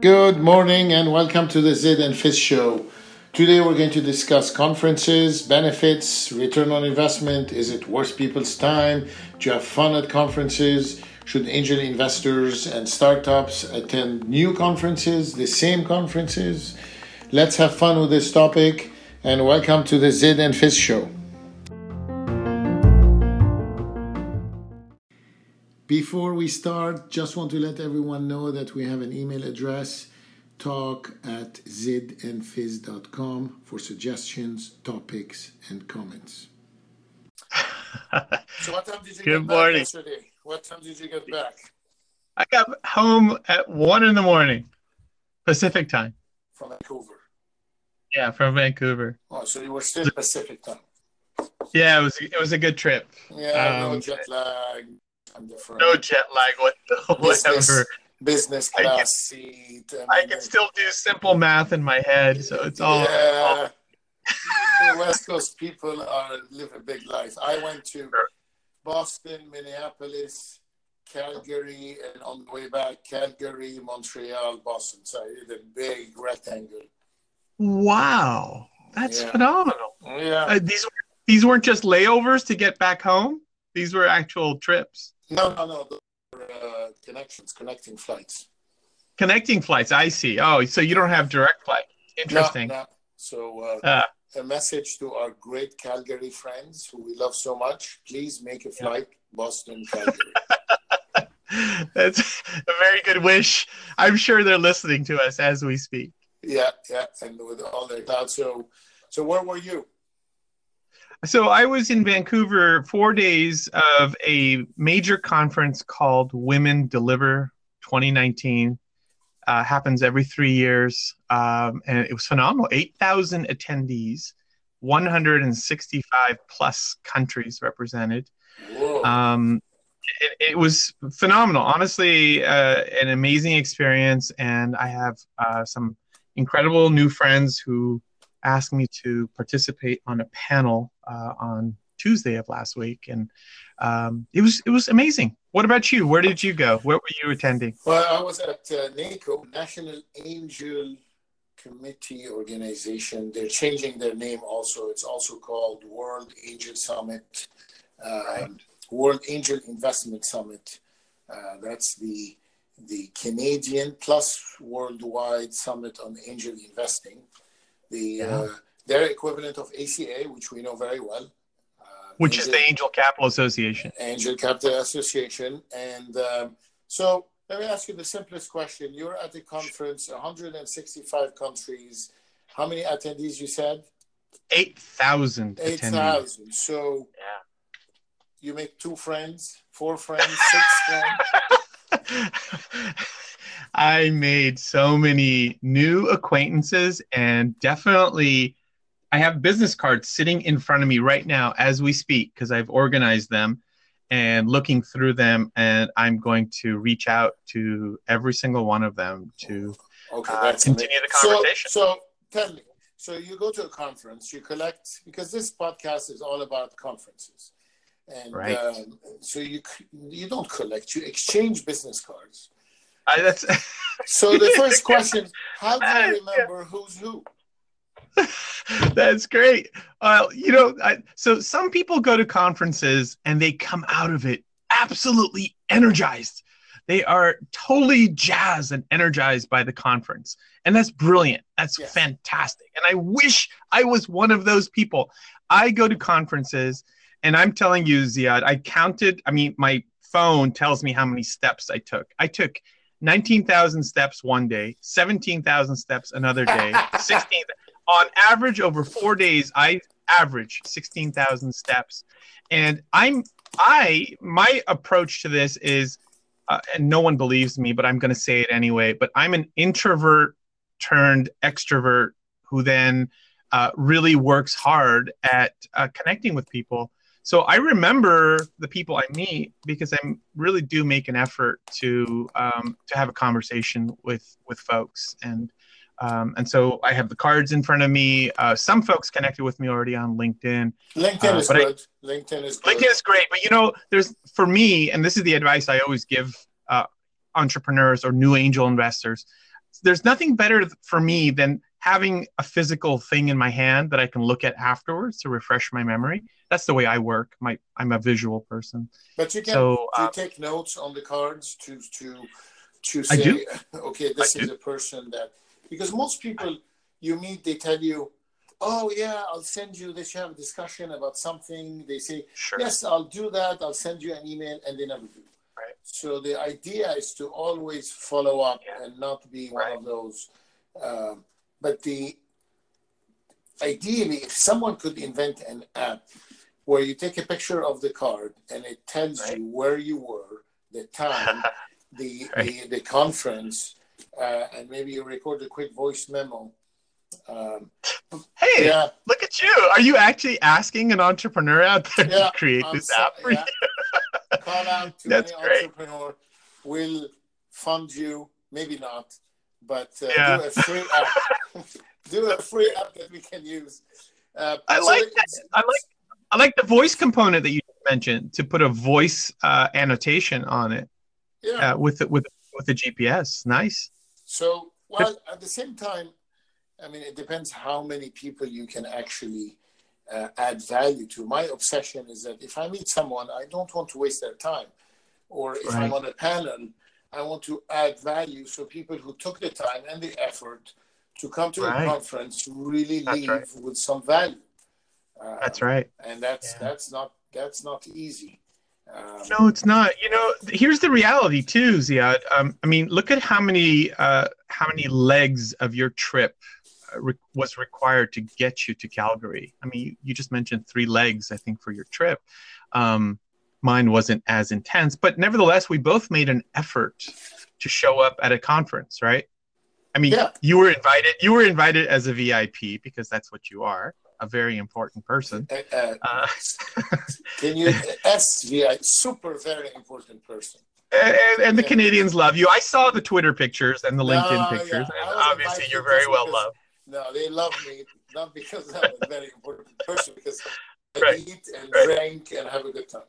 Good morning and welcome to the Zid and Fizz show. Today we're going to discuss conferences, benefits, return on investment. Is it worth people's time? Do you have fun at conferences? Should angel investors and startups attend new conferences, the same conferences? Let's have fun with this topic and welcome to the Zid and Fizz show. Before we start, just want to let everyone know that we have an email address talk at zidandfizz.com for suggestions, topics, and comments. so, what time did you Good get morning. back yesterday? What time did you get back? I got home at one in the morning, Pacific time. From Vancouver. Yeah, from Vancouver. Oh, so you were still Pacific time. Yeah, it was it was a good trip. Yeah, no Um, jet lag. I'm different. No jet lag, what- Business. whatever. business I can- seat. and I can still do simple math in my head, so it's all. yeah. the West Coast people are live a big life. I went to Boston, Minneapolis, Calgary, and on the way back, Calgary, Montreal, Boston. So I did a big rectangle. Wow, that's Yeah. phenomenal. Yeah. Uh, these these weren't just layovers to get back home. These were actual trips, No, no, no. Those were, uh, connections, connecting flights. connecting flights. I see. Oh, so you don't have direct flight. Interesting. no. So uh, Ah. a message to our great Calgary friends who we love so much: please make a flight Boston, Calgary. That's a very good wish. I'm sure they're listening to us as we speak. yeah, yeah, and with all their thoughts. So, so where were you? So I was in Vancouver four days of a major conference called Women Deliver 2019. Uh, happens every three years, um, and it was phenomenal. 8,000 attendees, 165 plus countries represented. Um, it, it was phenomenal honestly uh, an amazing experience and i have uh, some incredible new friends who asked me to participate on a panel uh, on tuesday of last week and um, it was it was amazing what about you where did you go where were you attending Well, I was at uh, NACO, National Angel Committee Organization. They're changing their name also. It's also called World Angel Summit, um, Right. World Angel Investment Summit. Uh, that's the the Canadian plus worldwide summit on angel investing. The uh, their equivalent of ACA, which we know very well. Uh, which is the angel capital association Angel Capital Association. And um, so let me ask you the simplest question. You're at the conference, 165 countries. How many attendees you said? 8000 attendees 8,000. So Yeah. you make two friends, four friends, six friends. I made so many new acquaintances and definitely I have business cards sitting in front of me right now as we speak because I've organized them and looking through them and I'm going to reach out to every single one of them to Okay, Uh, that's continue amazing. the conversation. So, so tell me. So you go to a conference, you collect because this podcast is all about conferences, and Right. um, so you you don't collect, you exchange business cards. I, that's So the first question: How do you remember who's who? That's great. Uh, you know, I, so some people go to conferences and they come out of it absolutely energized. They are totally jazzed and energized by the conference. And that's brilliant. That's Yes. fantastic. And I wish I was one of those people. I go to conferences and I'm telling you, Ziad, I counted, I mean, my phone tells me how many steps I took. I took 19,000 steps one day, 17,000 steps another day, 16 on average over 4 days I average 16,000 steps. And I'm I my approach to this is uh, and no one believes me, but I'm going to say it anyway, but I'm an introvert turned extrovert who then uh, really works hard at uh, connecting with people. So I remember the people I meet because I really do make an effort to um, to have a conversation with with folks, and Um, and so I have the cards in front of me. Uh, some folks connected with me already on LinkedIn. LinkedIn uh, is good. I, LinkedIn is good. LinkedIn is great, but you know, there's for me, and this is the advice I always give uh, entrepreneurs or new angel investors. There's nothing better for me than having a physical thing in my hand that I can look at afterwards to refresh my memory. That's the way I work. My I'm a visual person. But you can so, uh, take notes on the cards to to to say, okay, this I is do. a person that because most people you meet, they tell you, oh yeah, I'll send you this. You have a discussion about something. They say, sure. yes, I'll do that. I'll send you an email, and they never do. Right. So the idea is to always follow up yeah. and not be one right. of those. Um, but the ideally, if someone could invent an app where you take a picture of the card and it tells right. you where you were, the time, the, the the conference, uh, and maybe you record a quick voice memo. Um, hey, yeah. look at you! Are you actually asking an entrepreneur out there yeah, to create I'm this so, app for yeah. you? Call out to That's any great. entrepreneur. Will fund you, maybe not, but uh, do a free app. do a free app that we can use. Uh, I so like that. I like I like the voice component that you mentioned to put a voice uh, annotation on it. Yeah. Uh, with the, with with the GPS. Nice. So, well, at the same time, I mean, it depends how many people you can actually uh, add value to. My obsession is that if I meet someone, I don't want to waste their time. Or if right. I'm on a panel, I want to add value so people who took the time and the effort to come to right. a conference to really that's leave right. with some value. Uh, that's right. And that's yeah. that's not that's not easy. Um, no, it's not. You know, here's the reality too, Ziad. Um, I mean, look at how many uh, how many legs of your trip uh, re- was required to get you to Calgary. I mean, you, you, just mentioned three legs, I think, for your trip. Um, mine wasn't as intense, but nevertheless, we both made an effort to show up at a conference, right? I mean, yeah. you were invited. You were invited as a VIP because that's what you are a very important person. Uh, uh, uh can you SVI super very important person? And, and the yeah. Canadians love you. I saw the Twitter pictures and the LinkedIn no, pictures, yeah. and obviously you're very well loved. No, they love me not because I'm a very important person, because I right. eat and right. drink and have a good time.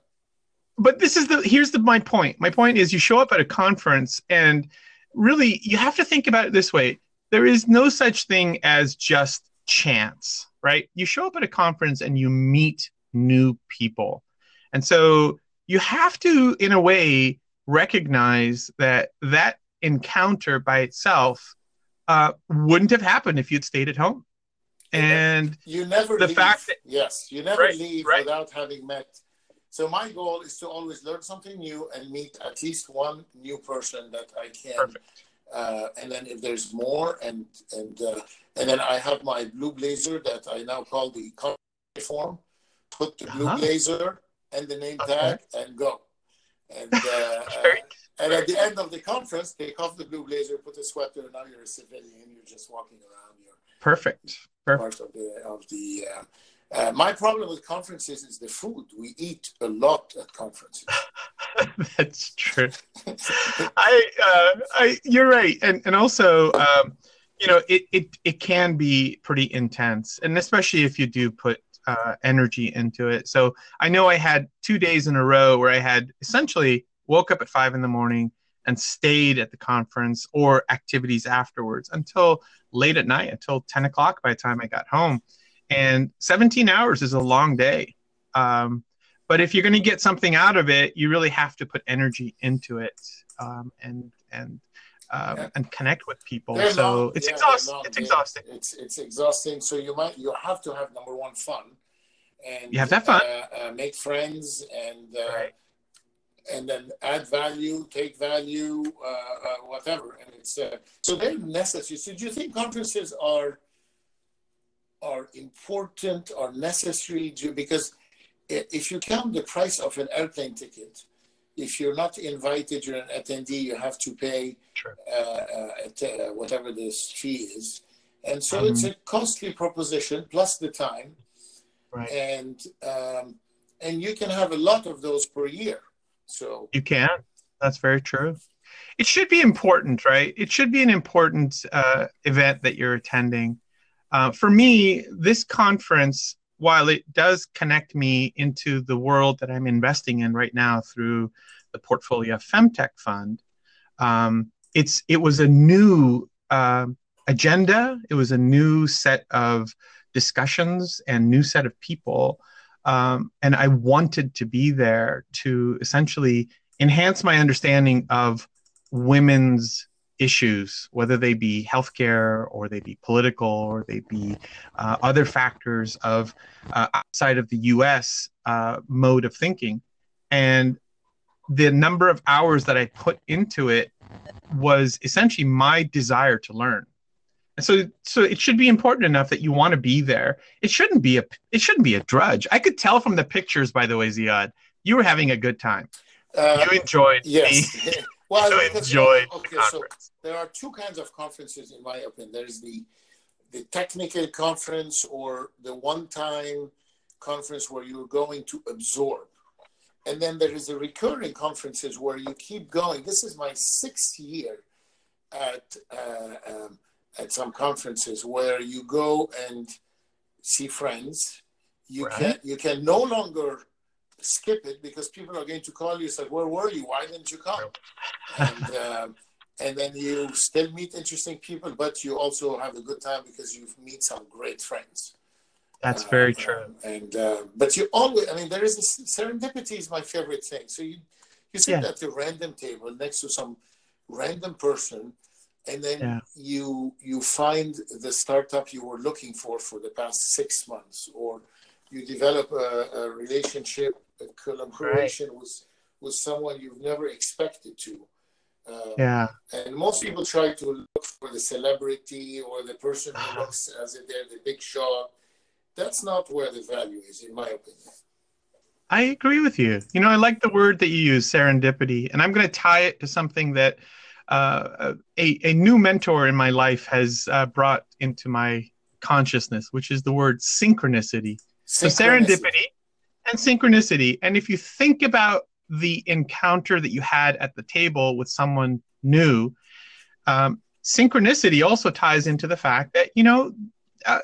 But this is the here's the my point. My point is you show up at a conference and really you have to think about it this way. There is no such thing as just chance right? You show up at a conference and you meet new people. And so you have to, in a way, recognize that that encounter by itself uh, wouldn't have happened if you'd stayed at home. And you never the leave. fact that yes, you never right, leave right. without having met. So my goal is to always learn something new and meet at least one new person that I can uh, and then if there's more, and and uh, and then I have my blue blazer that I now call the form. Put the blue uh-huh. blazer and the name okay. tag and go. And uh, uh, and at the end of the conference, take off the blue blazer, put the sweater, and now you're a civilian. You're just walking around. You're perfect. Perfect. Part of the of the uh, my problem with conferences is the food. We eat a lot at conferences. That's true. I, uh, I, you're right, and and also, um, you know, it, it it can be pretty intense, and especially if you do put uh, energy into it. So I know I had two days in a row where I had essentially woke up at five in the morning and stayed at the conference or activities afterwards until late at night, until ten o'clock by the time I got home and 17 hours is a long day. Um, but if you're going to get something out of it you really have to put energy into it um, and and um, yeah. and connect with people. They're so not, it's, yeah, exhausting. it's exhausting. It's it's exhausting. So you might you have to have number one fun and you have that fun. uh, uh, make friends and uh, right. and then add value take value uh, uh, whatever. And it's uh, so they're necessary. So do you think conferences are are important or necessary to, because if you count the price of an airplane ticket, if you're not invited, you're an attendee, you have to pay sure. uh, uh, uh whatever this fee is. And so mm-hmm. it's a costly proposition plus the time. Right. And um, and you can have a lot of those per year. So you can. That's very true. it should be important, right? It should be an important uh, event that you're attending. Uh, for me, this conference, while it does connect me into the world that I'm investing in right now through the Portfolia Femtech Fund, um, it's it was a new uh, agenda. It was a new set of discussions and new set of people, um, and I wanted to be there to essentially enhance my understanding of women's issues, whether they be healthcare or they be political or they be uh, other factors of uh, outside of the U.S. Uh, mode of thinking, and the number of hours that I put into it was essentially my desire to learn. And so, so it should be important enough that you want to be there. It shouldn't be a, it shouldn't be a drudge. I could tell from the pictures, by the way, Ziad, you were having a good time. Uh, you enjoyed. Yes. well, you enjoyed. Okay, so there are two kinds of conferences, in my opinion. There's the the technical conference or the one-time conference where you're going to absorb and then there is a recurring conferences where you keep going. This is my sixth year at uh, um, at some conferences where you go and see friends. You right. can you can no longer skip it because people are going to call you. It's like, where were you? Why didn't you come? and um, and then you still meet interesting people, but you also have a good time because you meet some great friends. That's very uh, true. and uh, but you always, I mean, there is this, serendipity is my favorite thing. So you you sit yeah. at a random table next to some random person, and then yeah. you you find the startup you were looking for for the past six months, or you develop a, a relationship, a collaboration right. with with someone you've never expected to. Uh, yeah. And most people try to look for the celebrity or the person who looks as if they're the big shot that's not where the value is, in my opinion. I agree with you. You know, I like the word that you use, serendipity, and I'm going to tie it to something that uh, a, a new mentor in my life has uh, brought into my consciousness, which is the word synchronicity. synchronicity. So serendipity and synchronicity. And if you think about the encounter that you had at the table with someone new, um, synchronicity also ties into the fact that you know uh,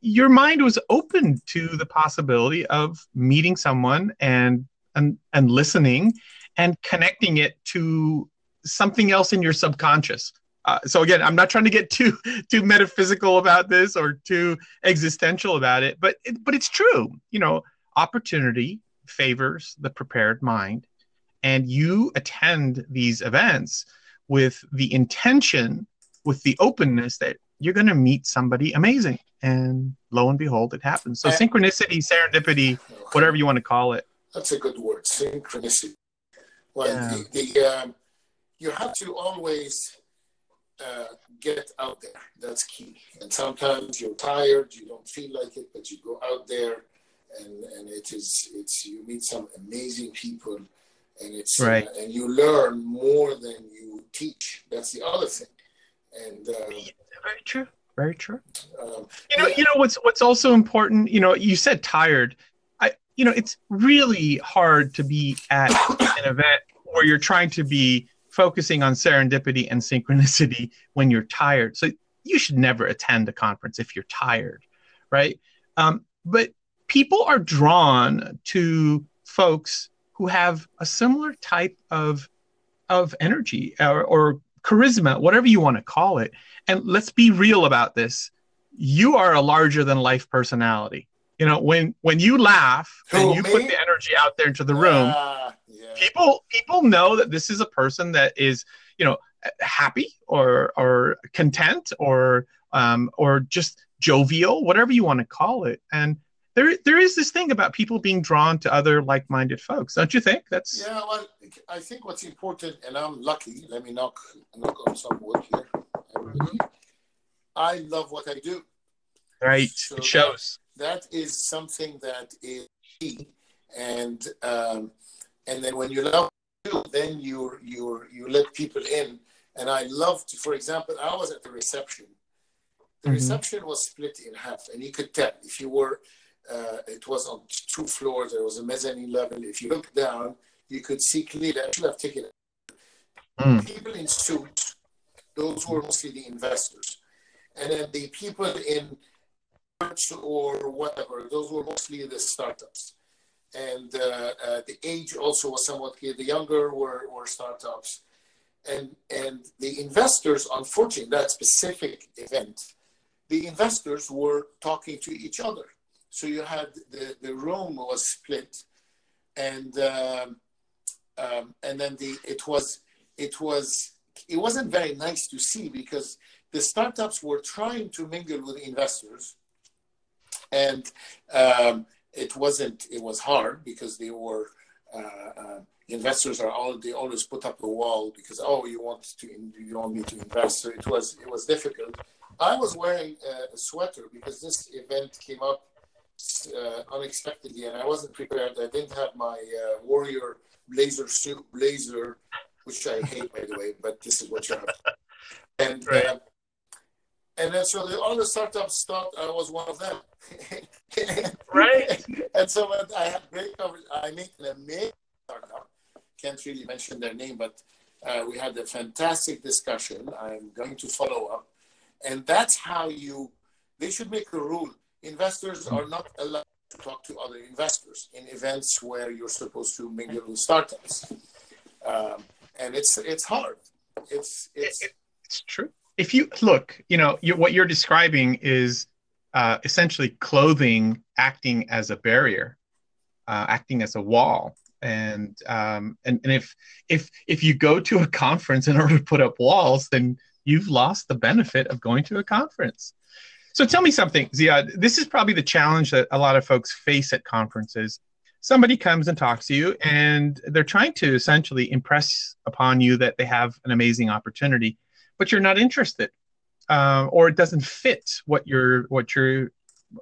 your mind was open to the possibility of meeting someone and and, and listening and connecting it to something else in your subconscious. Uh, so again, I'm not trying to get too too metaphysical about this or too existential about it, but it, but it's true. You know, opportunity favors the prepared mind, and you attend these events with the intention, with the openness that you're going to meet somebody amazing and lo and behold, it happens. So synchronicity, serendipity, whatever you want to call it. That's a good word, synchronicity. Well, yeah. the, the um, you have to always uh, get out there. That's key. And sometimes you're tired, you don't feel like it, but you go out there, and and it is it's you meet some amazing people, and it's uh, right. Uh, and you learn more than you teach. That's the other thing. And uh, very true. Very true. Um, you know, yeah. you know what's what's also important. You know, you said tired. I, you know, it's really hard to be at an event where you're trying to be focusing on serendipity and synchronicity when you're tired. So you should never attend a conference if you're tired, right? Um, but people are drawn to folks who have a similar type of of energy or, or charisma, whatever you want to call it. And let's be real about this. You are a larger than life personality. You know, when when you laugh and you me? put the energy out there into the room, uh, yeah. people people know that this is a person that is, you know, happy or or content or um, or just jovial, whatever you want to call it. And there there is this thing about people being drawn to other like-minded folks don't you think? That's yeah well i think what's important and i'm lucky let me knock knock on some wood here. Mm-hmm. i love what i do. Right so it shows. that, that is something that is key. And um, and then when you love then you you you let people in. And i love to for example i was at the reception. The mm-hmm. reception was split in half and you could tell if you were uh, it was on two floors. There was a mezzanine level. If you look down, you could see clearly. I should have taken mm. people in suits, those were mostly the investors. And then the people in or whatever, those were mostly the startups. And uh, uh, the age also was somewhat clear. The younger were, were startups. And, and the investors, unfortunately, that specific event, the investors were talking to each other. So you had the, the room was split, and um, um, and then the it was it was it wasn't very nice to see because the startups were trying to mingle with investors, and um, it wasn't. It was hard because they were. Uh, uh, investors are all they always put up a wall because oh you want to you want me to invest so it was it was difficult i was wearing a sweater because this event came up uh, unexpectedly, and I wasn't prepared. I didn't have my uh, warrior blazer suit blazer, which I hate, by the way, but this is what you have. And right. uh, and then so the, all the startups thought I was one of them. right. and so I had great coverage. I made an amazing startup. Can't really mention their name, but uh, we had a fantastic discussion. I'm going to follow up, and that's how you. They should make a rule investors are not allowed to talk to other investors in events where you're supposed to mingle with startups, um, and it's it's hard. It's it's it, it's true. If you look, you know, you, what you're describing is uh, essentially clothing acting as a barrier, uh, acting as a wall. And, um, and and if if if you go to a conference in order to put up walls, then you've lost the benefit of going to a conference. So tell me something, Ziad. This is probably the challenge that a lot of folks face at conferences. Somebody comes and talks to you, and they're trying to essentially impress upon you that they have an amazing opportunity, but you're not interested, uh, or it doesn't fit what you're what you're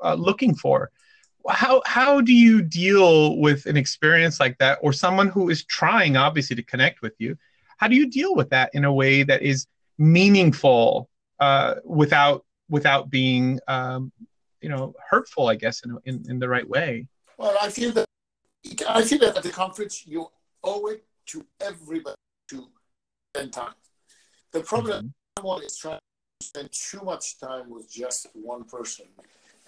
uh, looking for. How how do you deal with an experience like that, or someone who is trying, obviously, to connect with you? How do you deal with that in a way that is meaningful uh, without without being um, you know hurtful i guess in, in, in the right way well i feel that i feel that at the conference you owe it to everybody to spend time the problem mm-hmm. someone is trying to spend too much time with just one person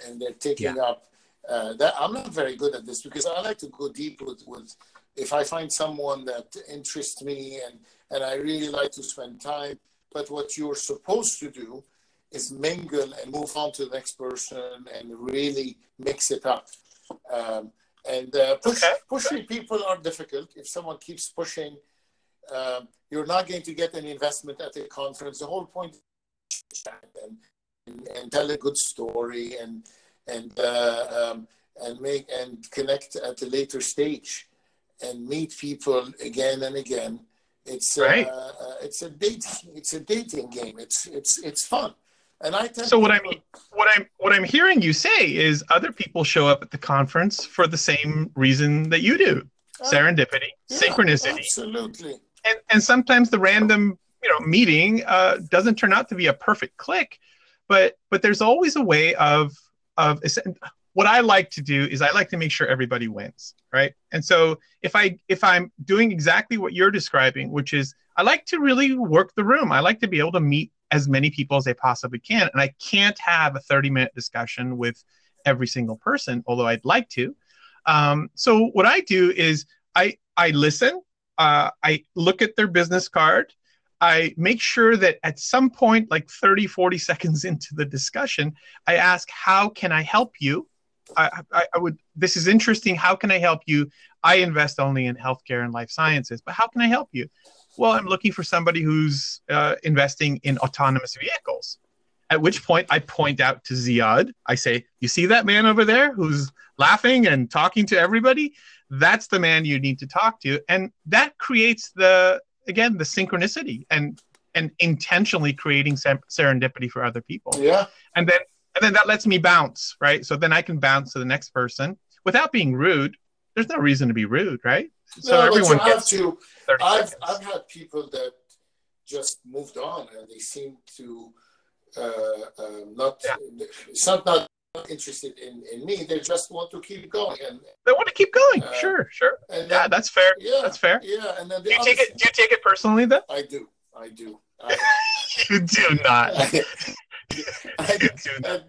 and they're taking yeah. up uh, that i'm not very good at this because i like to go deep with, with if i find someone that interests me and and i really like to spend time but what you're supposed to do is mingle and move on to the next person and really mix it up. Um, and uh, push, okay. pushing people are difficult. If someone keeps pushing, um, you're not going to get an investment at the conference. The whole point is and, and, and tell a good story and and uh, um, and make and connect at a later stage and meet people again and again. It's right. uh, uh it's a dating it's a dating game. It's it's it's fun. And I so what I'm what I'm what I'm hearing you say is other people show up at the conference for the same reason that you do. Uh, Serendipity, yeah, synchronicity. Absolutely. And and sometimes the random, you know, meeting uh, doesn't turn out to be a perfect click, but but there's always a way of of what I like to do is I like to make sure everybody wins, right? And so if I if I'm doing exactly what you're describing, which is I like to really work the room. I like to be able to meet as many people as they possibly can. And I can't have a 30 minute discussion with every single person, although I'd like to. Um, so what I do is I I listen, uh, I look at their business card, I make sure that at some point, like 30, 40 seconds into the discussion, I ask, how can I help you? I, I, I would, this is interesting. How can I help you? I invest only in healthcare and life sciences, but how can I help you? Well, I'm looking for somebody who's uh, investing in autonomous vehicles. At which point I point out to Ziad. I say, You see that man over there who's laughing and talking to everybody? That's the man you need to talk to. And that creates the, again, the synchronicity and and intentionally creating serendipity for other people. Yeah. And then and then that lets me bounce, right? So then I can bounce to the next person without being rude. There's no reason to be rude, right? So no, everyone gets to. I've I've had people that just moved on and they seem to uh, uh, not. Yeah. It's not not interested in, in me. They just want to keep going. And they want to keep going. Uh, sure, sure. Then, yeah, that's fair. Yeah, that's fair. Yeah, and then the do you take it? Do you take it personally then? I do. I do. I, you do not. I, I do not.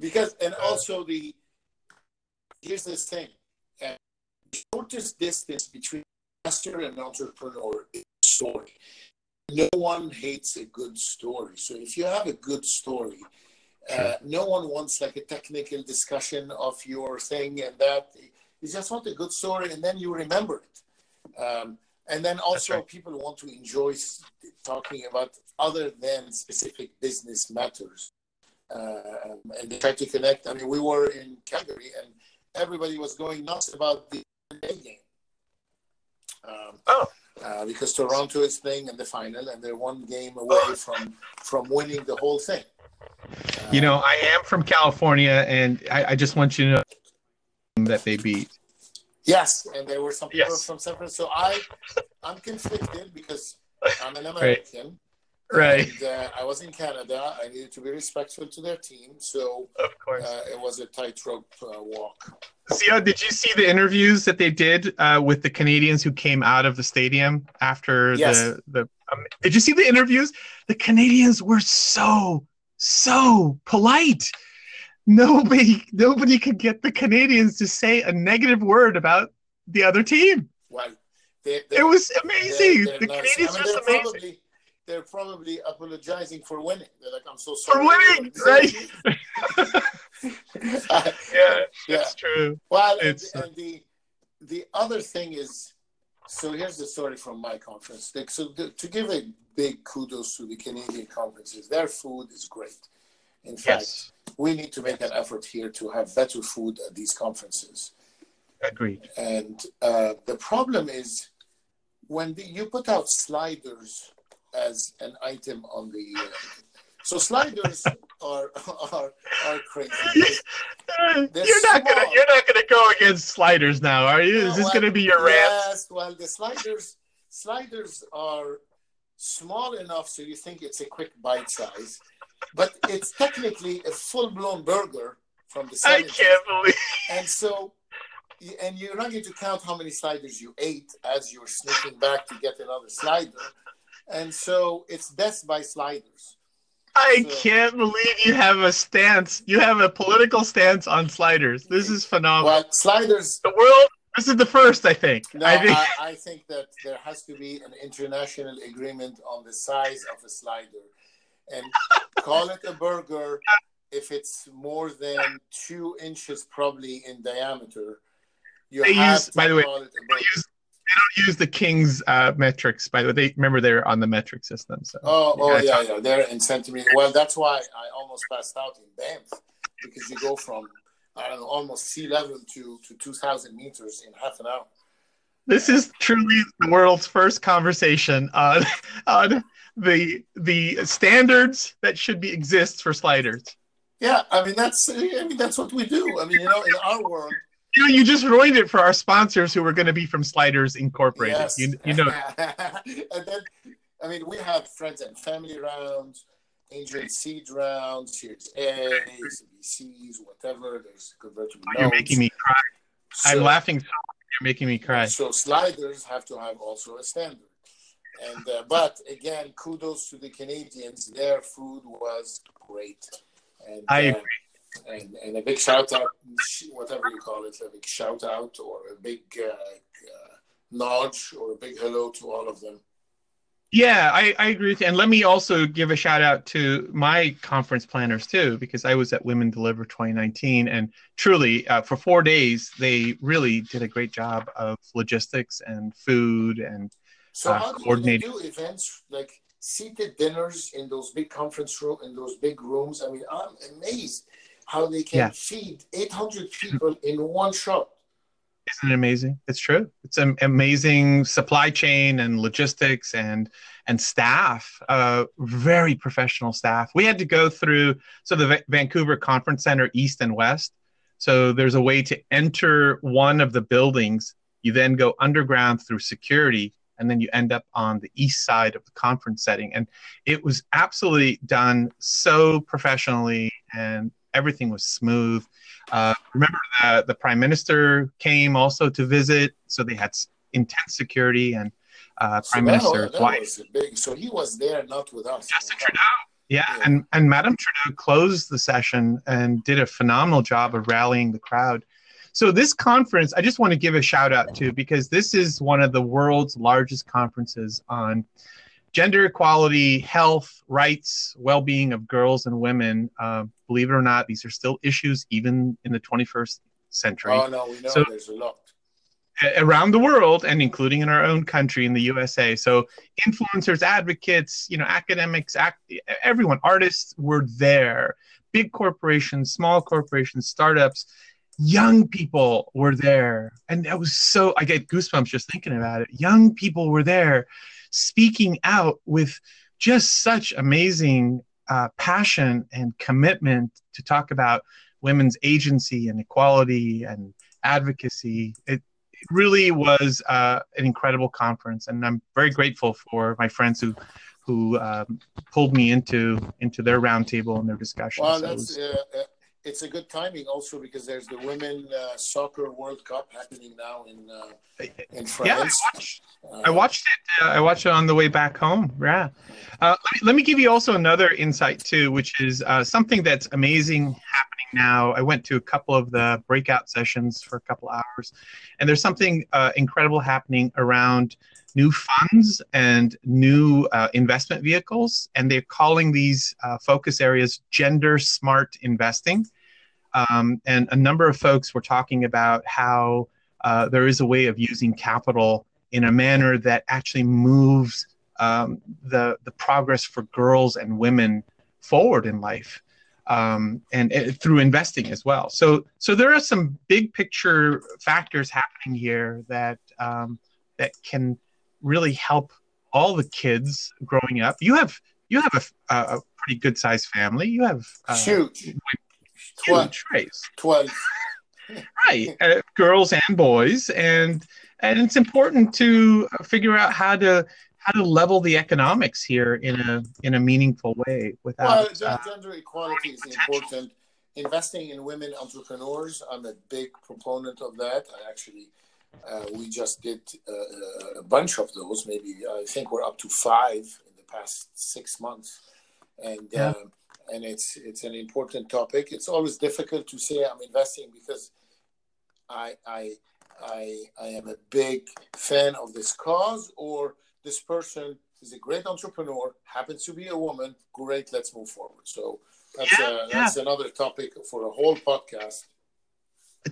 because and also the here's this thing. The shortest distance between investor and entrepreneur is story. No one hates a good story. So if you have a good story, uh, no one wants like a technical discussion of your thing and that. You just want a good story, and then you remember it. Um, and then also right. people want to enjoy talking about other than specific business matters. Uh, and they try to connect. I mean, we were in Calgary, and everybody was going nuts about the game. Um, oh. Uh, because Toronto is playing in the final, and they're one game away from from winning the whole thing. You know, I am from California, and I, I just want you to know that they beat. Yes, and there were some people yes. from San Francisco. So I, I'm conflicted because I'm an American. Right. And, uh, I was in Canada. I needed to be respectful to their team, so of course uh, it was a tightrope uh, walk. See, did you see the interviews that they did uh, with the Canadians who came out of the stadium after yes. the the? Um, did you see the interviews? The Canadians were so so polite. Nobody, nobody could get the Canadians to say a negative word about the other team. Well, they, it was amazing. They're, they're the nice. Canadians I mean, just amazing. Probably, they're probably apologizing for winning. They're like, "I'm so sorry for winning." Right? uh, yeah, yeah, true. Well, it's, and, and the the other thing is, so here's the story from my conference. Like, so the, to give a big kudos to the Canadian conferences. Their food is great. In fact, yes. we need to make an effort here to have better food at these conferences. Agreed. And uh, the problem is when the, you put out sliders as an item on the. Uh, so sliders are are are crazy. you're not small. gonna you're not gonna go against sliders now, are you? Is this well, gonna be your rant? Yes. Well, the sliders sliders are small enough so you think it's a quick bite size, but it's technically a full blown burger from the 70s. I can't believe. And so, and you're not going to count how many sliders you ate as you're sneaking back to get another slider. And so it's best by sliders. I so, can't believe you have a stance. You have a political stance on sliders. This is phenomenal. Well, sliders. The world this is the first, I think. No, I think. I, I think that there has to be an international agreement on the size of a slider, and call it a burger if it's more than two inches, probably in diameter. You they have use, to by the way, use, they don't use the King's uh, metrics. By the way, they remember they're on the metric system. So oh, oh yeah, yeah, they're in centimeters. Well, that's why I almost passed out in Banff because you go from I don't know, almost sea level to, to 2,000 meters in half an hour. This is truly the world's first conversation on, on the the standards that should be exist for sliders. Yeah, I mean that's I mean that's what we do. I mean, you know, in our world. You you just ruined it for our sponsors who were going to be from Sliders Incorporated. Yes. You, you know. and then, I mean, we have friends and family rounds angel seed rounds, Series A's, VCs, whatever. There's convertible oh, You're making me cry. So, I'm laughing. So you're making me cry. So sliders have to have also a standard. And uh, but again, kudos to the Canadians. Their food was great. And, I uh, agree. And, and a big shout out, whatever you call it, a big shout out or a big uh, uh nudge or a big hello to all of them. Yeah, I, I agree with you. And let me also give a shout out to my conference planners too, because I was at Women Deliver 2019. And truly, uh, for four days, they really did a great job of logistics and food and so uh, how do coordinating. do events like seated dinners in those big conference room in those big rooms? I mean, I'm amazed how they can yeah. feed 800 people in one shot. Isn't it amazing? It's true. It's an amazing supply chain and logistics and and staff. Uh, very professional staff. We had to go through so the Vancouver Conference Center East and West. So there's a way to enter one of the buildings. You then go underground through security, and then you end up on the east side of the conference setting. And it was absolutely done so professionally and everything was smooth. Uh, remember the the prime minister came also to visit, so they had intense security and uh, prime that, minister's that wife. big. So he was there, not with us. Justin Trudeau. Yeah, Yeah. and and Madame Trudeau closed the session and did a phenomenal job of rallying the crowd. So this conference, I just want to give a shout out to because this is one of the world's largest conferences on gender equality, health, rights, well-being of girls and women. Uh, believe it or not, these are still issues even in the 21st century Oh no, we know So- there's a lot. around the world and including in our own country in the USA. So influencers, advocates, you know, academics, act, everyone, artists were there. Big corporations, small corporations, startups, young people were there. And that was so I get goosebumps just thinking about it. Young people were there speaking out with just such amazing uh, passion and commitment to talk about women's agency and equality and advocacy. It, it really was uh, an incredible conference, and I'm very grateful for my friends who who um, pulled me into into their roundtable and their discussion. Well, So that's was- uh, uh, it's a good timing also because there's the women uh, soccer World Cup happening now in uh, in yeah, I France. watched, Uh, I watched it. Uh, I watched it on the way back home. Yeah. Uh, let, me, let me give you also another insight too, which is uh, something that's amazing happening now. I went to a couple of the breakout sessions for a couple hours, and there's something uh, incredible happening around new funds and new uh, investment vehicles, and they're calling these uh, focus areas gender smart investing. Um, and a number of folks were talking about how uh, there is a way of using capital in a manner that actually moves um, the the progress for girls and women forward in life, um, and, and through investing as well. So so there are some big picture factors happening here that um, that can really help all the kids growing up. You have you have a, a, a pretty good sized family. You have uh, huge. Huge race twelve. right uh, girls and boys and and it's important to figure out how to how to level the economics here in a in a meaningful way Well, without gen- uh, gender equality is important. Investing in women entrepreneurs, I'm a big proponent of that. I actually, uh, we just did uh, a bunch of those. Maybe I think we're up to five in the past six months, and Yeah. um, and it's it's an important topic. It's always difficult to say I'm investing because I I I I am a big fan of this cause or this person is a great entrepreneur, happens to be a woman. Great, let's move forward. So that's Yeah, uh, that's another topic for a whole podcast.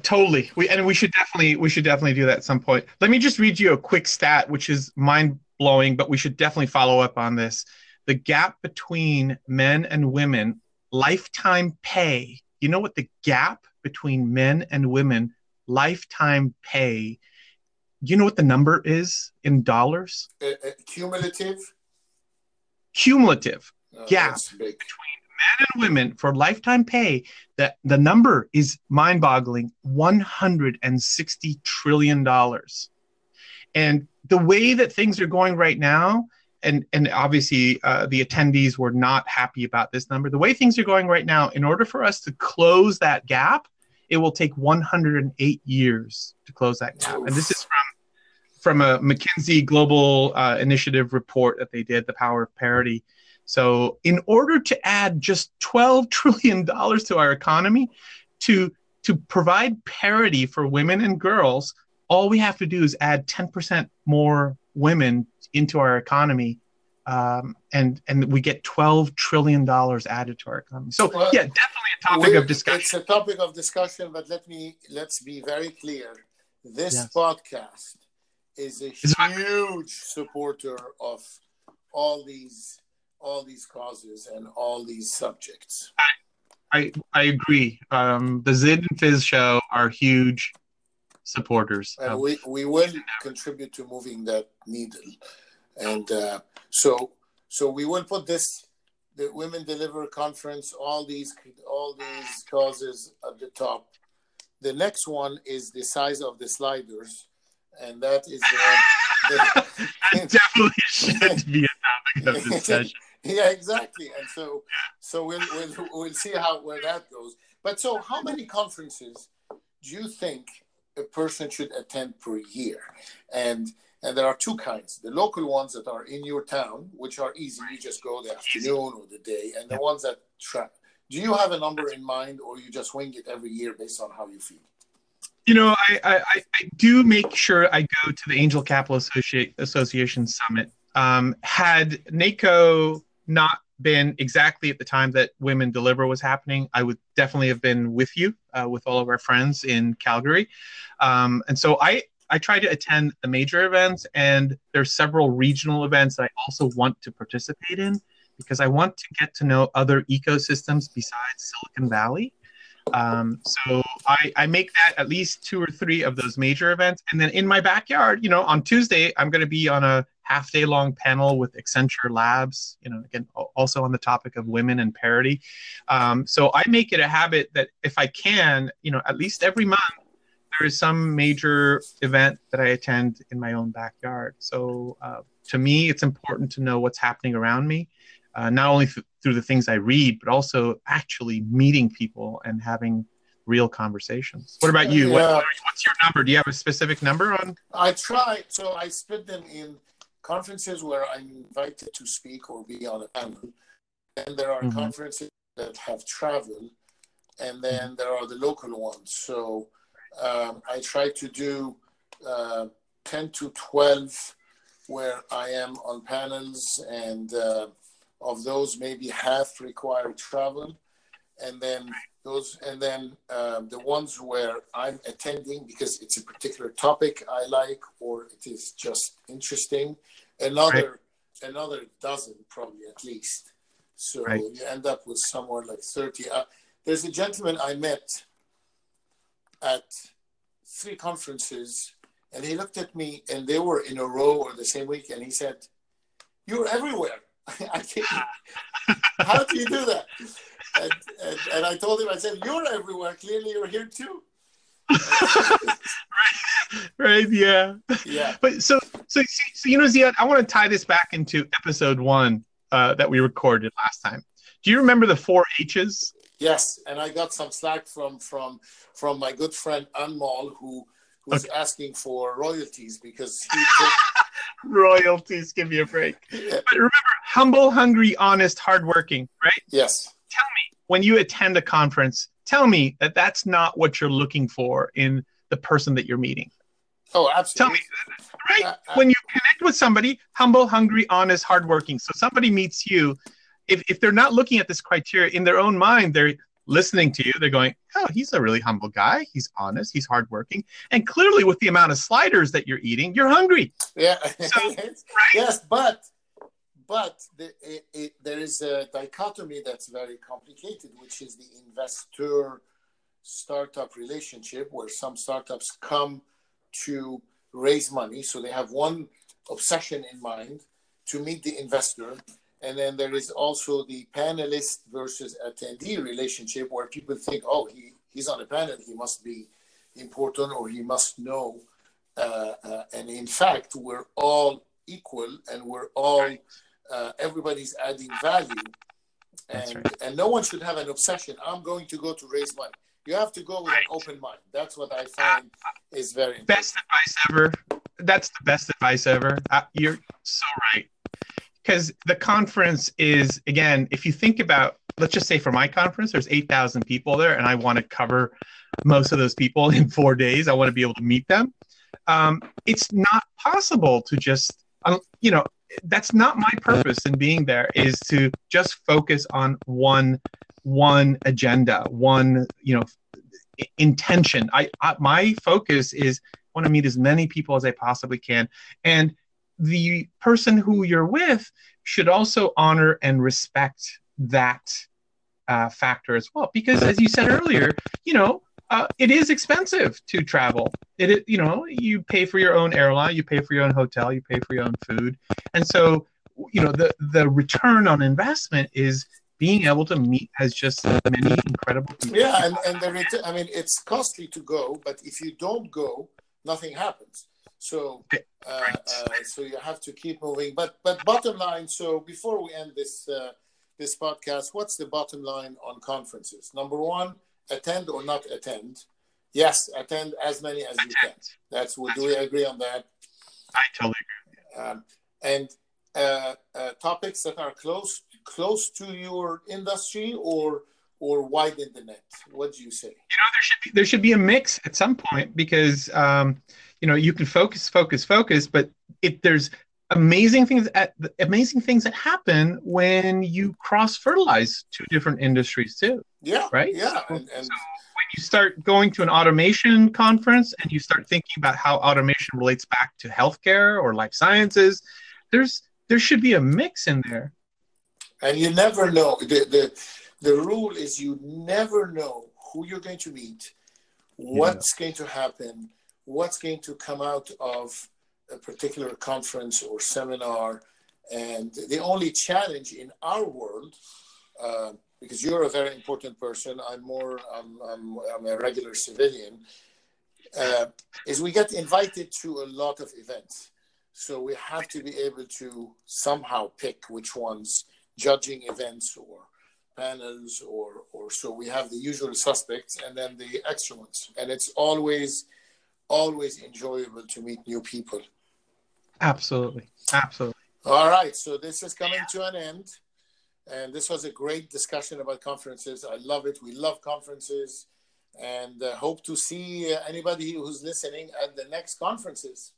Totally we and we should definitely we should definitely do that at some point let me just read you a quick stat which is mind blowing but we should definitely follow up on this the gap between men and women lifetime pay you know what the gap between men and women lifetime pay you know what the number is in dollars Uh, uh, cumulative. cumulative Uh, Yeah. that's big. Men and women for lifetime pay that the number is mind-boggling 160 trillion dollars. And the way that things are going right now and and obviously uh, the attendees were not happy about this number the way things are going right now in order for us to close that gap it will take 108 years to close that gap. And this is from from a mckinsey global uh, initiative report that they did the power of parity so, in order to add just $12 trillion to our economy to, to provide parity for women and girls, all we have to do is add 10% more women into our economy. Um, and, and we get $12 trillion added to our economy. So, Well, yeah, definitely a topic of discussion. It's a topic of discussion, but let me let's be very clear. This Yes. podcast is a It's huge supporter of all these all these causes and all these subjects. I, I agree. Um, the Zid and Fizz show are huge supporters. and of- we, we will contribute to moving that needle and uh, so so we will put this the women deliver conference all these all these causes at the top the next one is the size of the sliders and that is the, that definitely should be a topic of discussion. Yeah, exactly. And so, so we'll we'll, we'll see how where that goes. But so, how many conferences do you think a person should attend per year? And and there are two kinds: the local ones that are in your town, which are easy, you just go the afternoon or the day, and the ones that track. Do you have a number in mind, or you just wing it every year based on how you feel? You know, I, I, I do make sure I go to the Angel Capital Associate, Association Summit. Um, had NACO not been exactly at the time that Women Deliver was happening, I would definitely have been with you, uh, with all of our friends in Calgary. Um, and so I, I try to attend the major events, and there's several regional events that I also want to participate in because I want to get to know other ecosystems besides Silicon Valley. Um, so I, I make that at least two or three of those major events. And then in my backyard, you know, on Tuesday, I'm going to be on a half day long panel with Accenture Labs, you know, again, also on the topic of women and parity. Um, so I make it a habit that if I can, you know, at least every month, there is some major event that I attend in my own backyard. So uh, to me, it's important to know what's happening around me uh, not only th- through the things I read, but also actually meeting people and having real conversations. What about you? Yeah. What, what's your number? Do you have a specific number on? I try. So I split them in conferences where I'm invited to speak or be on a panel. And there are mm-hmm. conferences that have travel. And then there are the local ones. So um, I try to do uh, 10 to 12 where I am on panels and uh, of those, maybe half require travel, and then those, and then um, the ones where I'm attending because it's a particular topic I like or it is just interesting. Another, right. another dozen probably at least. So right. you end up with somewhere like thirty. Uh, there's a gentleman I met at three conferences, and he looked at me, and they were in a row or the same week, and he said, "You're everywhere." I how do you do that? And, and, and, I told him, I said, you're everywhere. Clearly, you're here too. right, right, yeah, yeah. But so, so, so you know, Ziad, I want to tie this back into episode one uh, that we recorded last time. Do you remember the four H's? Yes, and I got some slack from from from my good friend Anmol, who was okay. asking for royalties because he took, royalties. Give me a break. Yeah. But remember, humble, hungry, honest, hardworking, right? Yes. Tell me when you attend a conference. Tell me that that's not what you're looking for in the person that you're meeting. Oh, absolutely. Tell me, right? When you connect with somebody, humble, hungry, honest, hardworking. So somebody meets you. If, if they're not looking at this criteria in their own mind, they're listening to you, they're going, "Oh, he's a really humble guy. He's honest. He's hardworking." And clearly, with the amount of sliders that you're eating, you're hungry. Yeah. So, right? Yes, but but the, it, it, there is a dichotomy that's very complicated, which is the investor startup relationship, where some startups come to raise money, so they have one obsession in mind to meet the investor and then there is also the panelist versus attendee relationship where people think, oh, he, he's on a panel, he must be important or he must know. Uh, uh, and in fact, we're all equal and we're all, uh, everybody's adding value. And, right. and no one should have an obsession. I'm going to go to raise money. You have to go with right. an open mind. That's what I find is very. Best advice ever. That's the best advice ever. Uh, you're so right because the conference is again if you think about let's just say for my conference there's 8000 people there and i want to cover most of those people in four days i want to be able to meet them um, it's not possible to just um, you know that's not my purpose in being there is to just focus on one one agenda one you know intention i, I my focus is want to meet as many people as i possibly can and the person who you're with should also honor and respect that uh, factor as well. Because as you said earlier, you know, uh, it is expensive to travel. It, you know, you pay for your own airline, you pay for your own hotel, you pay for your own food, and so, you know, the the return on investment is being able to meet has just many incredible people. Yeah, and and the ret- I mean, it's costly to go, but if you don't go, nothing happens. So, uh, uh, so you have to keep moving. But, but bottom line. So, before we end this uh, this podcast, what's the bottom line on conferences? Number one, attend or not attend. Yes, attend as many as attend. you can. That's what. Do we agree on that? I totally agree. Um, and uh, uh, topics that are close close to your industry or or widen the net? What do you say? You know, there should be there should be a mix at some point because um, you know you can focus, focus, focus, but if there's amazing things at amazing things that happen when you cross fertilize two different industries too. Yeah. Right. Yeah. So, and, and so when you start going to an automation conference and you start thinking about how automation relates back to healthcare or life sciences, there's there should be a mix in there. And you never know the the the rule is you never know who you're going to meet, what's yeah. going to happen, what's going to come out of a particular conference or seminar. And the only challenge in our world, uh, because you're a very important person, I'm more, I'm, I'm, I'm a regular civilian, uh, is we get invited to a lot of events. So we have to be able to somehow pick which ones, judging events or panels or or so we have the usual suspects and then the extra ones and it's always always enjoyable to meet new people absolutely. Absolutely. All right so this is coming to an end and this was a great discussion about conferences. I love it. We love conferences and uh, hope to see uh, anybody who's listening at the next conferences.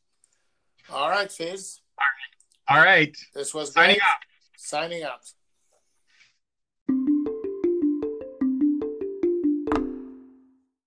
All right Fiz All right. All right. this was signing up. signing out